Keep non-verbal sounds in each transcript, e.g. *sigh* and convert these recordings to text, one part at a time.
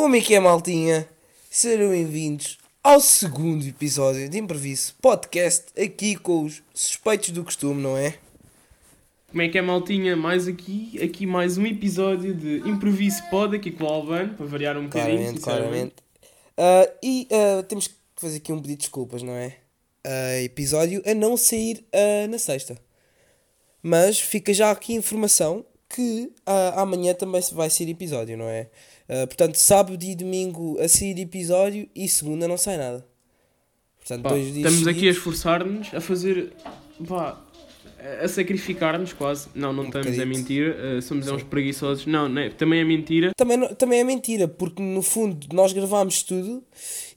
Como é que é, maltinha? Sejam bem-vindos ao segundo episódio de Imprevisto Podcast, aqui com os suspeitos do costume, não é? Como é que é, maltinha? Mais aqui, aqui mais um episódio de Improviso Pod, aqui com o Albano, para variar um bocadinho, Claramente, claramente. Ah, e ah, temos que fazer aqui um pedido de desculpas, não é? Ah, episódio a não sair na sexta. Mas fica já aqui informação que amanhã também vai sair episódio, não é? Ah, portanto, sábado e domingo a sair episódio e segunda não sai nada. Portanto, Pá, estamos aqui a esforçar-nos, a fazer, pá, a sacrificar-nos quase. Não, não estamos, é bocadito. mentira. eh, somos é uns preguiçosos. Não, não é- também é mentira. Também, não- também é mentira, porque no fundo nós gravámos tudo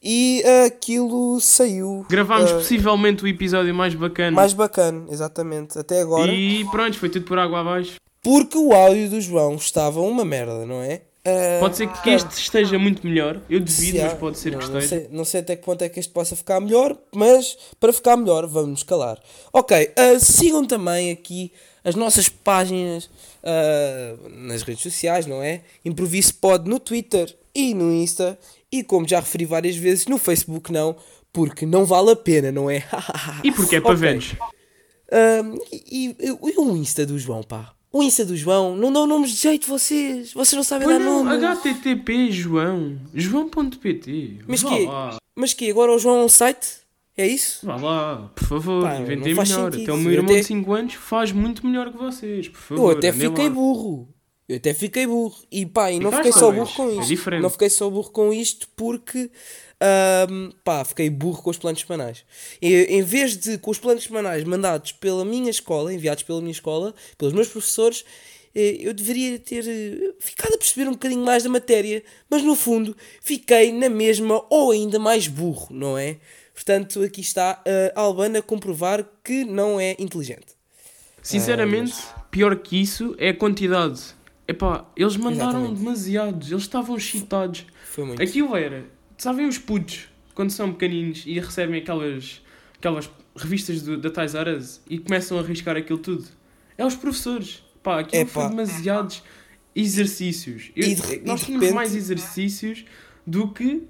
e ah, aquilo saiu Gravámos ah, possivelmente o episódio mais bacana. mais bacana, exatamente, até agora. E pronto, foi tudo por água abaixo. Porque o áudio do João estava uma merda, não é? Ah, Pode ser que este esteja muito melhor. Eu duvido, mas pode ser não, que não esteja. sei, não sei até que ponto é que este possa ficar melhor, mas para ficar melhor vamos calar. Ok, ah, sigam também aqui as nossas páginas ah, nas redes sociais, não é? Improviso Pod no Twitter e no Insta e como já referi várias vezes no Facebook não, porque não vale a pena, não é? *laughs* E porque é para Ok. velhos. Ahm, e, e- e o Insta do João, pá? O Insta do João, não dão nomes de jeito vocês. Vocês não sabem dar nomes. http João. João.pt. Mas Vá que lá. Mas que agora o João é um site? É isso? Vá lá, por favor, Pá, faz melhor. sentido. Até o meu Eu irmão até- de 5 anos faz muito melhor que vocês, por Eu favor. até andem fiquei lá. burro. Eu até fiquei burro. E pá, e não Ficaste, fiquei só burro com é isto. diferente. não fiquei só burro com isto porque ahm, pá, fiquei burro com os planos semanais. E, em vez de com os planos semanais mandados pela minha escola, enviados pela minha escola, pelos meus professores, eh, eu deveria ter eh, ficado a perceber um bocadinho mais da matéria, mas no fundo fiquei na mesma ou ainda mais burro, não é? Portanto, aqui está a Albana a comprovar que não é inteligente. Sinceramente, pior que isso é a quantidade. Epá, eles mandaram Exatamente. demasiados, eles estavam excitados. Foi muito. Aquilo era, sabem os putos, quando são pequeninos e recebem aquelas, aquelas revistas do, da Tais R Us e começam a arriscar aquilo tudo? É os professores. Pá, aquilo Epá. foi demasiados exercícios. Eu- E de nós tínhamos repente- mais exercícios do que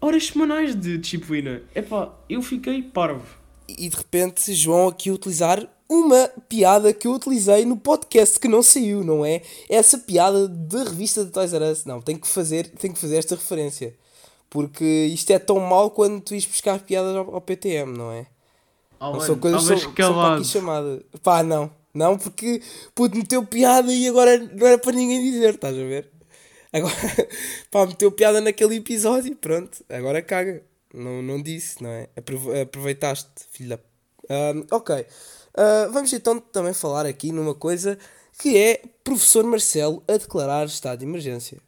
horas semanais de disciplina. Epá, eu fiquei parvo. e de repente João aqui utilizar uma piada que eu utilizei no podcast que não saiu, não é? Essa piada da revista de Toys R Us. Não, tem que fazer, tem que fazer esta referência. Porque isto é tão mau quando tu ires buscar piadas ao, ao PTM, não é? Não são coisas que são, são para aqui chamada. Pá, não. Não, porque puto meteu piada e agora não era para ninguém dizer, estás a ver? Agora, *laughs* pá, meteu piada naquele episódio, pronto, agora caga. Não, não disse, não é? Aprove- Aproveitaste, filho da. Ahm, ok. Ah, vamos então também falar aqui numa coisa que é professor Marcelo a declarar estado de emergência.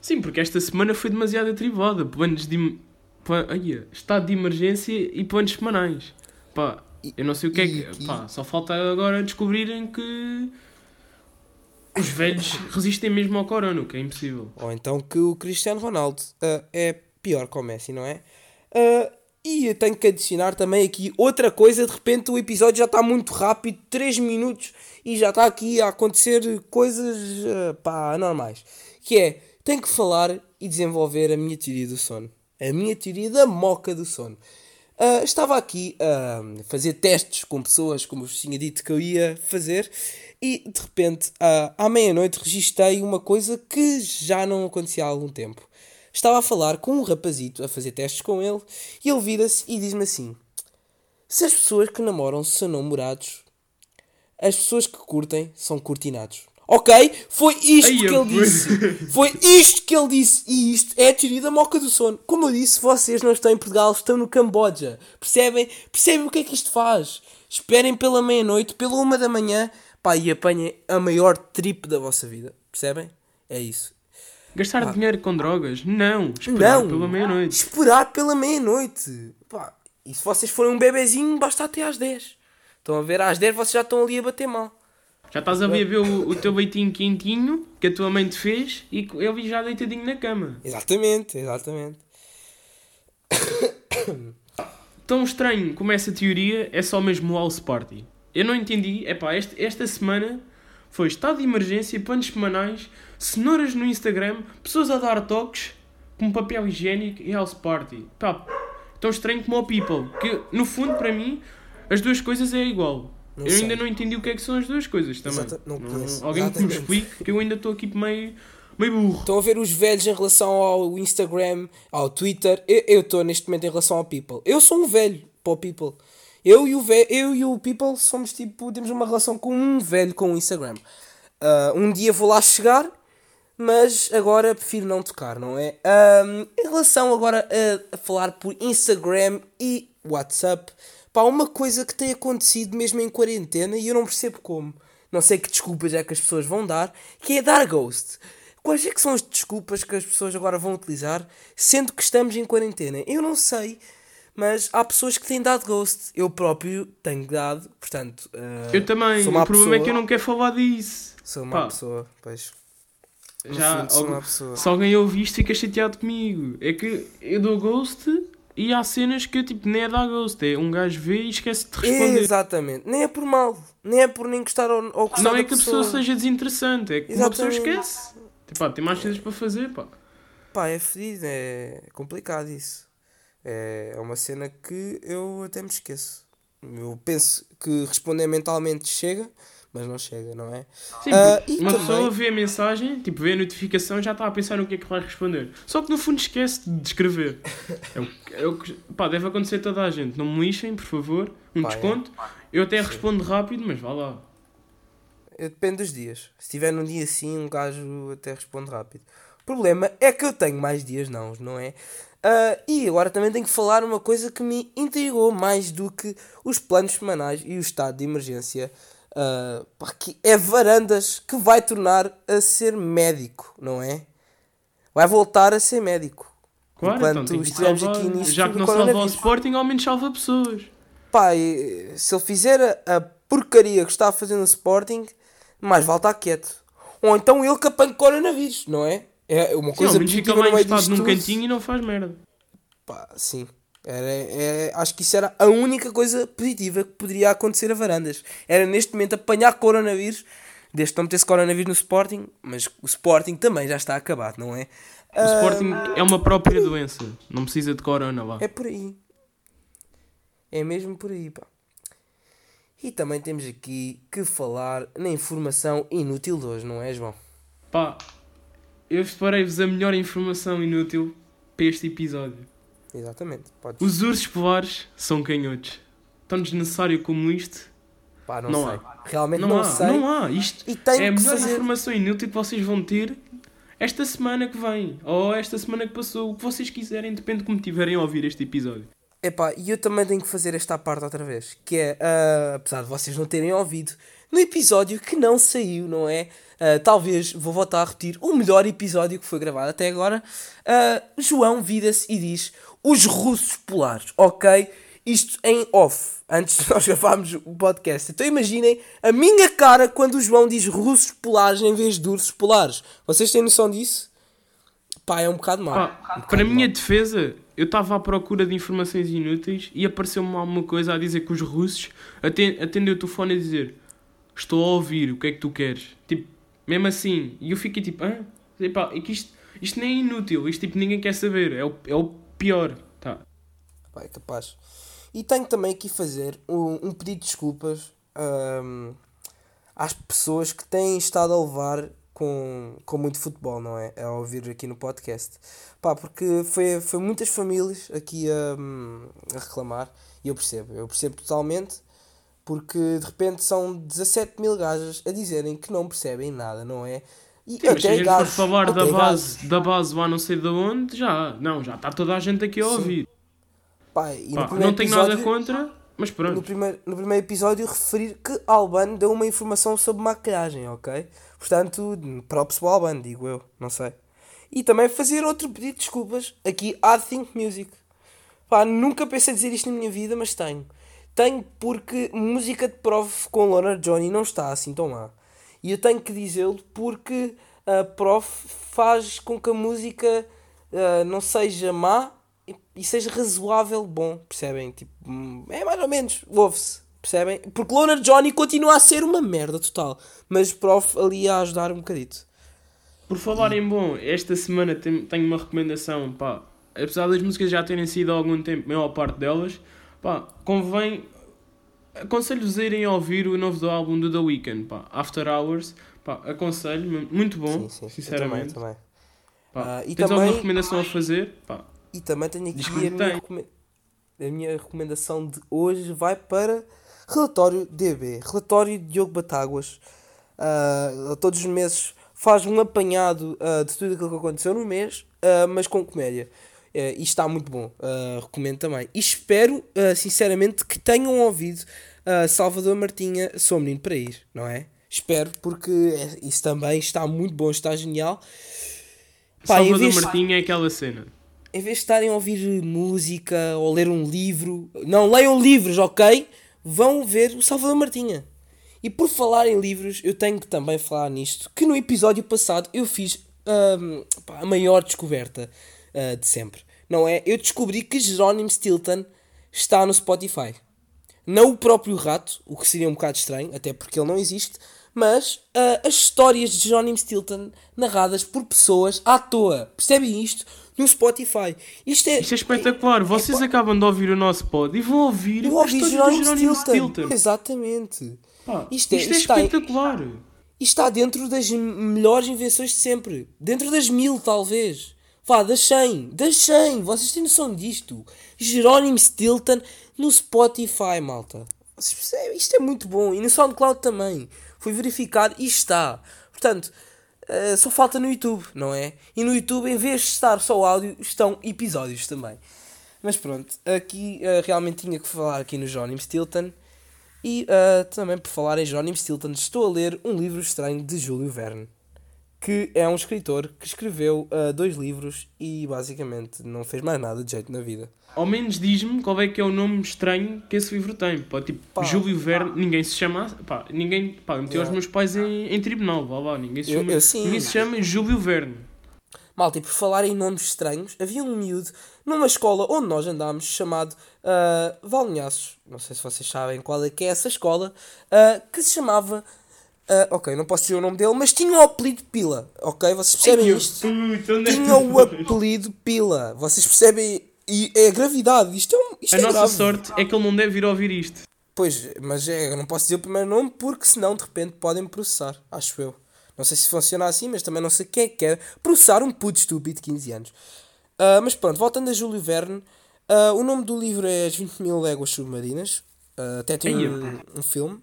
Sim, porque esta semana foi demasiado atribulada. Planos de. im- pla- ai, estado de emergência e planos semanais. Pá, eu não sei o que é e- que. e- Pá, só falta agora descobrirem que. Os velhos resistem mesmo ao corona, o que é impossível. Ou então que o Cristiano Ronaldo ah, é pior que o Messi, não é? Ah, e eu tenho que adicionar também aqui outra coisa. De repente o episódio já está muito rápido 3 minutos e já está aqui a acontecer coisas ah, pá, anormais. Que é, tenho que falar e desenvolver a minha teoria do sono. A minha teoria da moca do sono. Ah, estava aqui a fazer testes com pessoas, como vos tinha dito que eu ia fazer, e de repente, ah, à meia-noite, registrei uma coisa que já não acontecia há algum tempo. Estava a falar com um rapazito, a fazer testes com ele, e ele vira-se e diz-me assim: Se as pessoas que namoram são namorados, as pessoas que curtem são cortinados. Ok? Foi isto Ai, que ele fui. disse. Foi isto que ele disse. E isto é a teoria da moca do sono. Como eu disse, vocês não estão em Portugal, estão no Camboja. Percebem? Percebem o que é que isto faz? Esperem pela meia-noite, pela uma da manhã, pá, e apanhem a maior trip da vossa vida. Percebem? É isso. Gastar dinheiro com drogas? Não. Esperar. Não! pela meia-noite. Esperar pela meia-noite. Pá, e se vocês forem um bebezinho, basta até às 10. Estão a ver? Às 10 vocês já estão ali a bater mal. Já estás ali a ver o, o teu leitinho quentinho que a tua mãe te fez e ele já deitadinho na cama. Exatamente, exatamente. Tão estranho como essa teoria é só mesmo o house party. Eu não entendi, epá, este, esta semana foi estado de emergência, panos semanais, cenouras no Instagram, pessoas a dar toques com papel higiênico e house party. Pá, tão estranho como o people. Que no fundo, para mim, as duas coisas é igual. Não eu sei. ainda não entendi o que é que são as duas coisas também. Exata- não conheço. alguém que me explique, que eu ainda estou aqui meio, meio burro. Estão a ver os velhos em relação ao Instagram, ao Twitter. Eu- estou neste momento em relação ao People. Eu sou um velho para o People. Eu e o, eu e o People somos tipo, temos uma relação com um velho com o Instagram. Ah, um dia vou lá chegar, mas agora prefiro não tocar, não é? Ahm, em relação agora a, a falar por Instagram e WhatsApp, pá, uma coisa que tem acontecido mesmo em quarentena e eu não percebo como. Não sei que desculpas é que as pessoas vão dar, que é dar ghost. Quais é que são as desculpas que as pessoas agora vão utilizar, sendo que estamos em quarentena? Eu não sei, mas há pessoas que têm dado ghost. Eu próprio tenho dado, portanto. ah, Eu também. sou O problema é que eu pessoa- não quero falar disso. Sou uma Pá, pessoa, pois. No Já, fundo, algum- pessoa. se alguém ouvir isto, fica chateado comigo. É que eu dou ghost e há cenas que tipo, nem é dar ghost. É um gajo vê e esquece de responder. Exatamente. Nem é por mal. Nem é por nem gostar ou, ou gostar Não da é que a pessoa seja desinteressante, é que uma pessoa Exatamente. esquece. Tipo, pá, tem mais coisas para fazer, pá. Pá, é fedido. É complicado isso. É é uma cena que eu até me esqueço. Eu penso que responder mentalmente chega, mas não chega, não é? Sim, e uma também- pessoa vê a mensagem, tipo, vê a notificação já está a pensar no que é que vai responder. Só que no fundo esquece de escrever. *laughs* É o, que- é o que, pá, deve acontecer a toda a gente. Não me lixem, por favor. Um Pá, é. desconto. Eu até respondo rápido, mas vá lá. Depende dos dias. Se estiver num dia assim, um gajo até responde rápido. O problema é que eu tenho mais dias não, não é? Ah, e agora também tenho que falar uma coisa que me intrigou mais do que os planos semanais e o estado de emergência. Ah, pá, que é Varandas que vai tornar a ser médico, não é? Vai voltar a ser médico. Claro, Enquanto então estivemos salvar. aqui nisto Já que não salva o. Sporting, ao menos salva pessoas. Pá, se ele fizer a, a porcaria que está a fazer no Sporting, mais vale estar quieto. Ou então ele que apanha coronavírus, não é? É uma Sim, ao coisa menos fica lá no meio num cantinho e não faz merda. Pá, sim. Era, é, acho que isso era a única coisa positiva que poderia acontecer a Varandas. Era neste momento apanhar coronavírus, desde que não metesse coronavírus no Sporting, mas o Sporting também já está acabado, não é? O Sporting é uma própria doença. Não precisa de corona lá. É por aí. É mesmo por aí, pá. E também temos aqui que falar na informação inútil de hoje, não é, João? Pá, eu separei-vos a melhor informação inútil para este episódio. Exatamente. Podes. Os ursos polares são canhotos. Tão desnecessário como isto? Pá, não, Não sei. há. Realmente Não, não, há, sei. não há. Isto é a melhor fazer. informação inútil que vocês vão ter esta semana que vem. Ou esta semana que passou. O que vocês quiserem, depende de como tiverem a ouvir este episódio. Epá, e eu também tenho que fazer esta parte outra vez. Que é, ah, apesar de vocês não terem ouvido, no episódio que não saiu, não é? Ah, talvez vou voltar a repetir o melhor episódio que foi gravado até agora. Ah, João vira-se e diz: Os russos polares, ok? Isto em off, antes de *laughs* nós gravarmos o podcast. Então imaginem a minha cara quando o João diz russos polares em vez de ursos polares. Vocês têm noção disso? Pá, é um bocado mau. Pá, Um bocado para a minha defesa, eu estava à procura de informações inúteis e apareceu-me alguma coisa a dizer que os russos aten- atendeu o telefone a dizer Estou a ouvir, o que é que tu queres? Tipo, mesmo assim. E eu fiquei tipo, hã? Epá, é que isto, isto nem é inútil, isto tipo ninguém quer saber, é o, é o pior. Tá. Pá, é capaz. E tenho também aqui fazer um, um pedido de desculpas ahm, às pessoas que têm estado a levar com, com muito futebol, não é? A ouvir aqui no podcast. Pá, porque foi, foi muitas famílias aqui a, a reclamar e eu percebo, eu percebo totalmente. Porque de repente são 17 mil gajas a dizerem que não percebem nada, não é? E Sim, mas se a gente for gajos- falar da até base, gajos. da base lá não sei de onde, já, não, já está toda a gente aqui a Sim. ouvir. Pá, no Pá, não tenho episódio- nada contra, mas no pronto. primeiro, no primeiro episódio referir que Albano deu uma informação sobre maquilhagem, ok? Portanto, props para o Albano, digo eu, não sei. E também fazer outro pedido de desculpas aqui à Think Music. Pá, nunca pensei dizer isto na minha vida, mas tenho. Tenho porque música de prof com Lona Johnny não está assim tão má. E eu tenho que dizê-lo porque a prof faz com que a música ah, não seja má e- seja razoável bom, percebem? Tipo, hum, é mais ou menos, ouve-se, Percebem? Porque Loner Johnny continua a ser uma merda total. Mas prof ali a ajudar um bocadito. Por falar em bom, esta semana tenho uma recomendação, pá. Apesar das músicas já terem sido há algum tempo, a maior parte delas, pá, convém. Aconselho-vos a irem ouvir o novo álbum do The Weeknd, pá, After Hours, pá, aconselho, muito bom, sim, sim. Eu sinceramente. também, também. Pá, e tens também- alguma recomendação a fazer? Pá, E também tenho aqui a minha, recome- a minha recomendação de hoje vai para Relatório DB, Relatório de Diogo Batáguas. Ah, todos os meses faz um apanhado ah, de tudo aquilo que aconteceu no mês, ah, mas com comédia. Eh, e está muito bom, ah, recomendo também. E espero, ah, sinceramente, que tenham ouvido Salvador Martinha, Sou Menino para Ir, não é? Espero, porque é- isso também está muito bom, está genial. Pá, Salvador vez- Martinha é aquela cena. em vez de estarem a ouvir música ou ler um livro, não leiam livros, ok? Vão ver o Salvador Martinha. E por falar em livros, eu tenho que também falar nisto, que no episódio passado eu fiz ahm, pá, a maior descoberta ah, de sempre. Não é? Eu descobri que Jerónimo Stilton está no Spotify. Não o próprio rato, o que seria um bocado estranho, até porque ele não existe, mas ah, as histórias de Jerónimo Stilton narradas por pessoas à toa. Percebem isto? No Spotify. Isto é. Isto é espetacular. Vocês acabam de ouvir o nosso pod e vão ouvir a ouvi história Jerónimo Jerónimo Stilton. Stilton. Exatamente. Pá, Isto é- isto é, isto está espetacular. E está dentro das melhores invenções de sempre. Dentro das mil, talvez. Vá, das 100. Das 100. Vocês têm noção disto? Jerónimo Stilton no Spotify, malta. Vocês percebem? Isto é muito bom. E no SoundCloud também. Fui verificar e está. Portanto, eh, só falta no YouTube, não é? E no YouTube, em vez de estar só áudio, estão episódios também. Mas pronto, aqui eh, realmente tinha que falar aqui no Jerónimo Stilton. E eh, também por falar em Jerónimo Stilton, estou a ler um livro estranho de Júlio Verne. Que é um escritor que escreveu eh, dois livros e basicamente não fez mais nada de jeito na vida. Ao menos diz-me qual é que é o nome estranho que esse livro tem. Pá, tipo, Pá. Júlio Verne, ninguém se chama. Pá, ninguém. Pá, meteu Yeah. os meus pais em, em tribunal, vá lá. Ninguém se Eu- chama, eu sim. ninguém se chama Júlio Verne. Malta, e por falar em nomes estranhos, havia um miúdo numa escola onde nós andámos chamado uh, Valnhaços. Não sei se vocês sabem qual é que é essa escola. ah, que se chamava. Ah, ok, não posso dizer o nome dele, mas tinha o apelido Pila. Ok, vocês percebem Ai, isto? puto, é Tinha o apelido Pila. Vocês percebem? E é gravidade. Isto é, um, isto A é nossa grave. sorte é que ele não deve vir ouvir isto. Pois, mas é, eu não posso dizer o primeiro nome porque senão de repente podem me processar. Acho eu. Não sei se funciona assim, mas também não sei quem é que quer processar um puto estúpido de 15 anos. Ah, mas pronto, voltando a Júlio Verne, ah, o nome do livro é As 20 Mil Léguas Submarinas. Até tem um, um filme.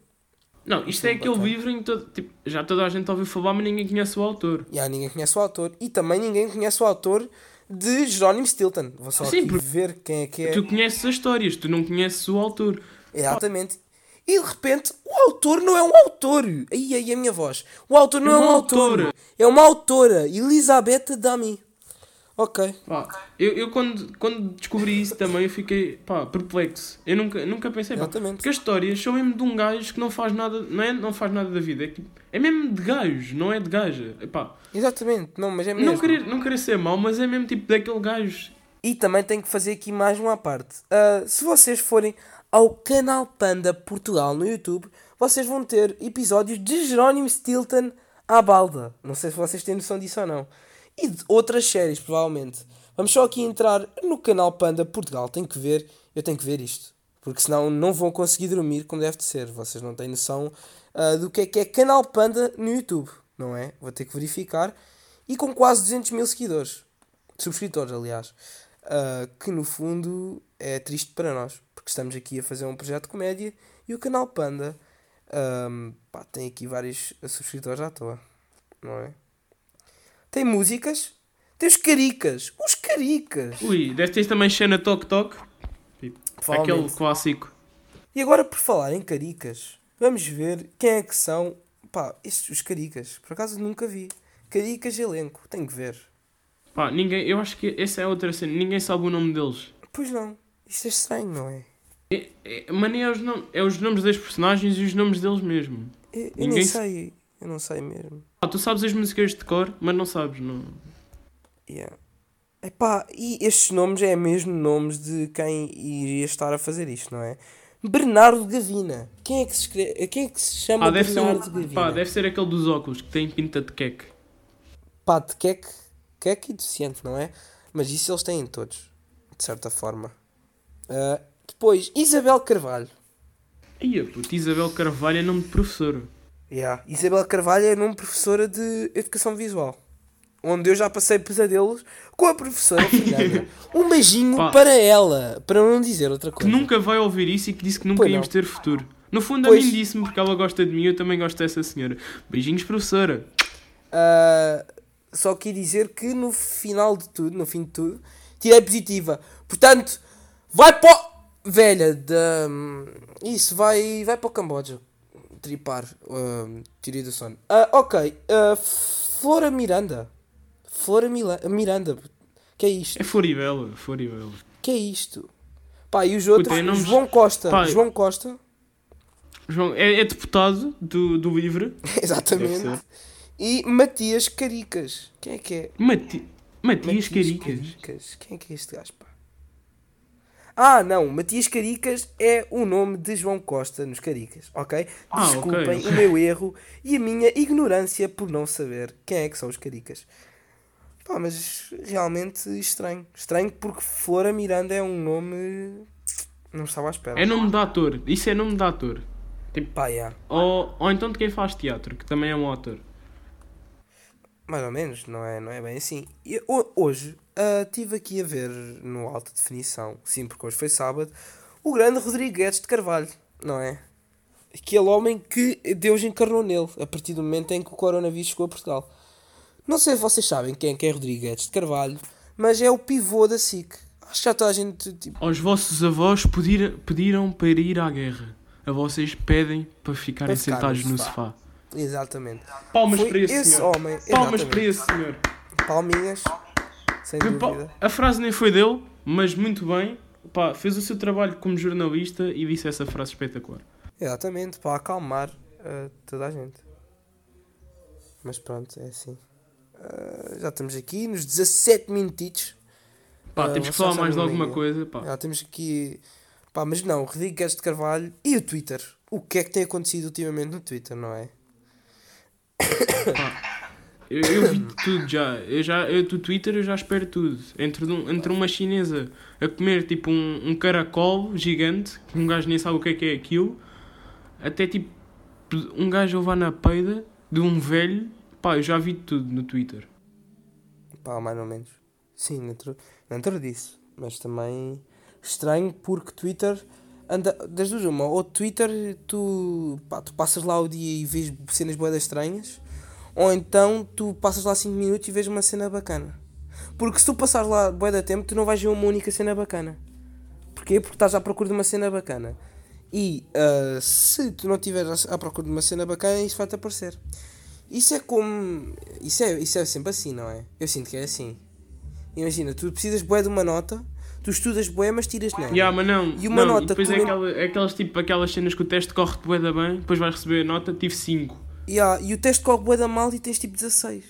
Não, isto é aquele livro em que todo, tipo, já toda a gente ouviu falar, mas ninguém conhece o autor. E há ninguém conhece o autor. E também ninguém conhece o autor de Jerónimo Stilton. Vou só Sim, ver quem é que é. Tu conheces as histórias, tu não conheces o autor. Exatamente. E de repente, o autor não é um autor. Aí, aí, a minha voz. O autor não é, É um autor. autora. É uma autora. Elisabetta Dami. Ok. Pá, eu, eu quando, quando descobri isso também eu fiquei pá, perplexo. Eu nunca, nunca pensei, pá, porque as histórias são mesmo de um gajo que não faz nada, não é, não faz nada da vida, é, tipo, é mesmo de gajo, não é de gaja. Epá, Exatamente. Não, mas é mesmo. não, querer, não querer ser mau, mas é mesmo tipo daquele gajo. E também tenho que fazer aqui mais uma parte. Ah, se vocês forem ao canal Panda Portugal no YouTube, vocês vão ter episódios de Jerónimo Stilton à balda. Não sei se vocês têm noção disso ou não. E de outras séries, provavelmente. Vamos só aqui entrar no canal Panda Portugal. Tenho que ver, eu tenho que ver isto. Porque senão não vão conseguir dormir como deve de ser. Vocês não têm noção ah, do que é que é canal Panda no YouTube, não é? Vou ter que verificar. E com quase 200 mil seguidores. Subscritores, aliás. Ah, que no fundo é triste para nós. Porque estamos aqui a fazer um projeto de comédia e o canal Panda ahm, pá, tem aqui vários subscritores à toa. Não é? Tem músicas. Tem os caricas. Os caricas. Ui, deve ter também Xena Tok Tok, tipo, aquele clássico. E agora por falar em caricas, vamos ver quem é que são. Pá, estes, os caricas. Por acaso nunca vi. Caricas elenco. Tenho que ver. Pá, ninguém, eu acho que essa é outra cena, ninguém sabe o nome deles. Pois não. Isto é estranho, não é? É, é, mano, é os, nom- é os nomes das personagens e os nomes deles mesmo. Eu, eu Ninguém nem se- sei. Eu não sei mesmo. Ah, tu sabes as músicas de cor, mas não sabes, não. Yeah. Epá, e estes nomes é mesmo nomes de quem iria estar a fazer isto, não é? Bernardo Gavina. Quem é que se, escreve, quem é que se chama Ah, deve ser, Bernardo um, Gavina? pá, deve ser aquele dos óculos que tem pinta de queque. Pá, de queque, queque e deficiente, não é? Mas isso eles têm todos, de certa forma. Ah, depois, Isabel Carvalho. Ia, puto, Isabel Carvalho é nome de professora. Yeah. Isabel Carvalho é nome professora de Educação Visual. Onde eu já passei pesadelos com a professora Fernanda. *laughs* Um beijinho Pá. para ela, para não dizer outra Que coisa. nunca vai ouvir isso e que disse que nunca Pois íamos não. ter futuro. No fundo, Pois. a mim disse-me porque ela gosta de mim eu também gosto dessa senhora. Beijinhos, professora. Ah, só queria dizer que no final de tudo, no fim de tudo, tirei positiva. Portanto, vai para o... Velha, da... Isso, vai, vai para o Camboja. Tripar. Uh, tirei do sono. Ah, ok. ah, Flora Miranda. Flora Mila... Miranda. Que é isto? É Floribela, Floribela. Que é isto? Pá, e os outros? Puta, nomes- João Costa. Pá, João Costa. João, é, é deputado do, do Livre. *laughs* Exatamente. E Matias Caricas. Quem é que é? Mati Matias Caricas. Caricas. Quem é que é este gajo? Ah, não. Matias Caricas é o nome de João Costa nos Caricas, ok? Ah, Desculpem ok. o meu erro e a minha ignorância por não saber quem é que são os Caricas. Pá, mas realmente estranho. Estranho porque Flora Miranda é um nome... Não estava à espera. É nome de ator. Isso é nome de ator. Pá, yeah. Ou, ou então de quem faz teatro, que também é um ator. Mais ou menos, não é, não é bem assim. E ho- hoje estive aqui a ver no alta definição, sim, porque hoje foi sábado, o grande Rodrigo Guedes de Carvalho, não é? Aquele homem que Deus encarnou nele a partir do momento em que o coronavírus chegou a Portugal. Não sei se vocês sabem quem é que é Rodrigo Guedes de Carvalho, mas é o pivô da SIC. Acho que já toda a gente. Tipo, Aos vossos avós pedir, pediram para ir à guerra. A vocês pedem para ficarem Para ficar sentados no no sofá. Sofá. Palmas Foi para esse, esse senhor. homem. Palmas exatamente. para esse senhor. Palminhas, sem Que dúvida. A frase nem foi dele, mas muito bem. Pá, fez o seu trabalho como jornalista e disse essa frase espetacular. Exatamente, para acalmar uh, toda a gente. Mas pronto, é assim. Uh, já estamos aqui nos 17 minutitos. Pá, Ah, temos que falar mais de alguma coisa. Pá. Já temos aqui. Pá, mas não, Rodrigo Guedes de Carvalho e o Twitter. O que é que tem acontecido ultimamente no Twitter, não é? Eu, eu vi tudo já. Eu já eu, do Twitter eu já espero tudo. Entre, entre uma chinesa a comer tipo um, um caracol gigante, que um gajo nem sabe o que é que é aquilo, até tipo um gajo levar na peida de um velho. Pá, eu já vi tudo no Twitter. Pá, mais ou menos. Sim, dentro, dentro disso. Mas também estranho porque Twitter anda. Das duas, uma. Ou Twitter tu, pá, tu passas lá o dia e vês cenas boedas estranhas. Ou então tu passas lá 5 minutos e vês uma cena bacana. Porque se tu passares lá bué da tempo, tu não vais ver uma única cena bacana. Porquê? Porque estás à procura de uma cena bacana. E ah, se tu não estiveres à procura de uma cena bacana, isso vai-te aparecer. Isso é como. Isso é, isso é sempre assim, não é? Eu sinto que é assim. Imagina, tu precisas bué de uma nota, tu estudas bué, mas tiras nada. Yeah, mas não, E uma não, nota depois é aquela, é aquelas, tipo, aquelas cenas que o teste corre de bué da bem, depois vais receber a nota, tive 5. Yeah, e o teste corre bué da mal e tens tipo 16.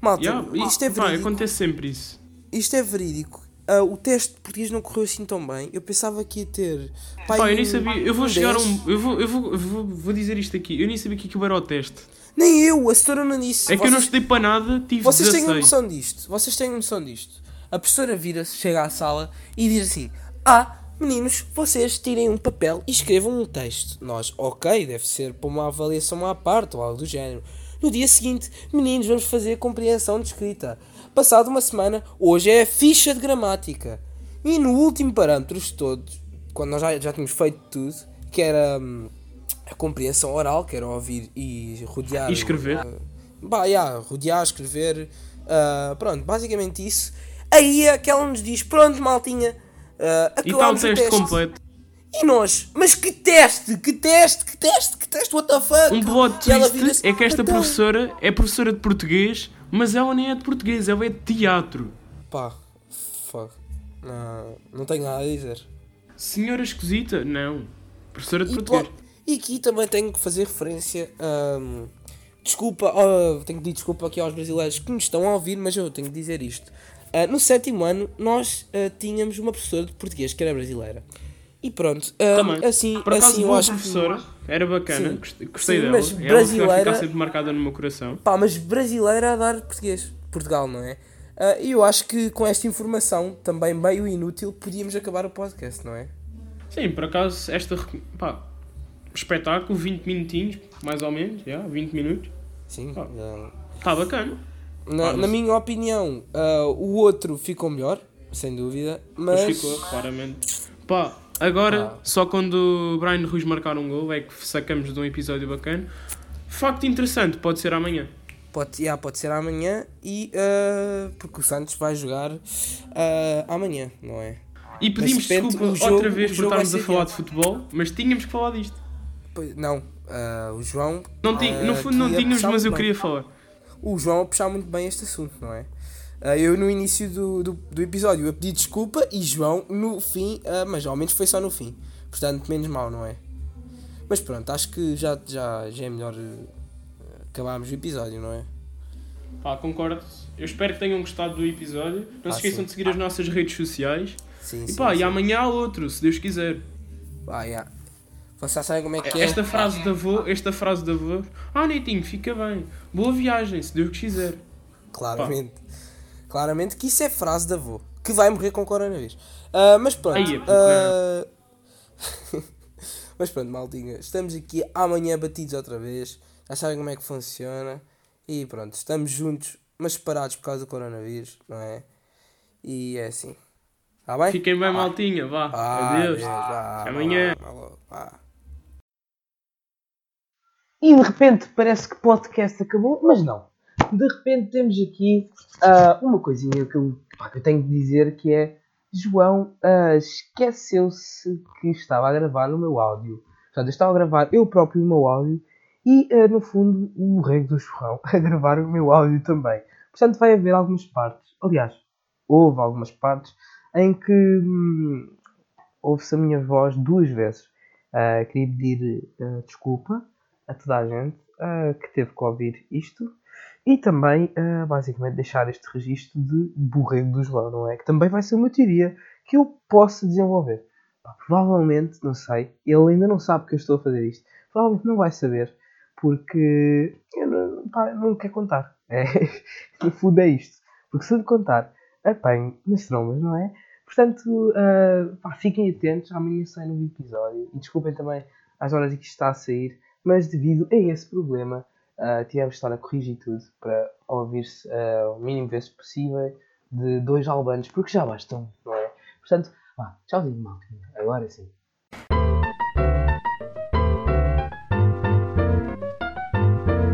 Malta, Yeah, isto é pá, verídico. acontece sempre isso. Isto é verídico. Ah, o teste de português não correu assim tão bem. Eu pensava que ia ter. pá, Pá, eu nem sabia, eu vou chegar a 10. um. Eu vou, eu vou, vou, vou dizer isto aqui, eu nem sabia que aquilo era o teste. Nem eu, a setora não disse. É que eu não Vocês- estudei para nada, tive Vocês têm 16. noção disto? Vocês têm noção disto? A professora vira-se, chega à sala e diz assim: Ah, meninos, vocês tirem um papel e escrevam um texto. Nós, ok, deve ser para uma avaliação à parte ou algo do género. No dia seguinte, meninos, vamos fazer compreensão de escrita. Passado uma semana, hoje é a ficha de gramática. E no último parâmetros todos, quando nós já, já tínhamos feito tudo, que era hum, a compreensão oral, que era ouvir e rodear. E escrever. uh, Bah, yeah, rodear, escrever. ah, pronto, basicamente isso. Aí é que ela nos diz: Pronto, maltinha, ah, E está o teste completo. E nós, mas que teste, que teste, que teste, que teste, what the fuck? Um plot twist é que esta "Então." professora é professora de português, mas ela nem é de português, ela é de teatro. Pá, fuck. Não, não tenho nada a dizer. Senhora esquisita? Não. Professora de E, português. pô, e aqui também tenho que fazer referência. hum, desculpa, oh, tenho que pedir desculpa aqui aos brasileiros que nos estão a ouvir, mas eu tenho que dizer isto. Ah, no sétimo ano, nós ah, tínhamos uma professora de português que era brasileira. E pronto, ah, Também. assim, Por acaso, assim eu acho que. professora, era bacana, Sim. gostei, gostei Sim, dela. mas Ela brasileira- ficar sempre marcada no meu coração. Pá, mas brasileira a dar português. Portugal, não é? E eu acho que com esta informação, também meio inútil, podíamos acabar o podcast, não é? Sim, por acaso, esta. Pá, espetáculo, 20 minutinhos, mais ou menos, já, 20 minutos. Sim. Está bacana. Na, Ah, na minha opinião, ah, o outro ficou melhor, sem dúvida, mas. Mas ficou, claramente. Pá, agora, Ah. só quando o Brian Ruiz marcar um gol é que sacamos de um episódio bacana. Facto interessante, pode ser amanhã. Pode, yeah, pode ser amanhã e ah, porque o Santos vai jogar ah, amanhã, não é? E pedimos de repente, desculpa jogo- outra vez por estarmos a falar de futebol, mas tínhamos que falar disto. Pois- Não, ah, o João. Não ah, no fundo não tínhamos, mas eu queria falar. O João a puxar muito bem este assunto, não é? Ah, eu no início do, do, do episódio eu pedi desculpa e João no fim, ah, mas ao menos foi só no fim. Portanto, menos mal, não é? Mas pronto, acho que já, já, já é melhor ah, acabarmos o episódio, não é? Pá, concordo. Eu espero que tenham gostado do episódio. Não Ah, se esqueçam sim. de seguir as nossas redes sociais. Sim, E pá, sim. e amanhã há outro, se Deus quiser. Ah, yeah. Vocês sabem como é que é? Esta frase de avô, esta frase de avô. Ah, Netinho, fica bem. Boa viagem, se Deus quiser. Claramente. Claramente que isso é frase de avô. Que vai morrer com coronavírus. Ah, mas pronto. Aí é porque- ah, *laughs* mas pronto, maldinha. Estamos aqui amanhã batidos outra vez. Já sabem como é que funciona. E pronto, estamos juntos, mas separados por causa do coronavírus, não é? E é assim. Está bem? Fiquem bem, maltinha. Vá. Ah, Adeus. Deus, vá, Amanhã. vá, vá, vá. E de repente parece que podcast acabou, mas não. De repente temos aqui ah, uma coisinha que eu, pá, que eu tenho de dizer que é João ah, esqueceu-se que estava a gravar o meu áudio. Portanto, eu estava a gravar eu próprio o meu áudio e, ah, no fundo, o rego do João *laughs* a gravar o meu áudio também. Portanto, vai haver algumas partes, aliás, houve algumas partes em que hum, ouve-se a minha voz duas vezes. Ah, queria pedir ah, desculpa a toda a gente ah, que teve que ouvir isto e também, ah, basicamente, deixar este registro de borrego do João, não é? Que também vai ser uma teoria que eu posso desenvolver. Provavelmente, não sei, ele ainda não sabe que eu estou a fazer isto. Provavelmente não vai saber, porque eu não, pá, não contar. É, *laughs* no fundo é isto. Porque se eu lhe contar, apanho nas trombas, não é? Portanto, ah, pá, fiquem atentos, amanhã sai novo episódio. E desculpem também às horas em que isto está a sair, mas devido a esse problema, ah, tivemos de estar a corrigir tudo para ouvir-se ah, o mínimo vezes possível de dois albanos, porque já bastam, não é? Portanto, vá, tchauzinho, maltinha. Agora sim.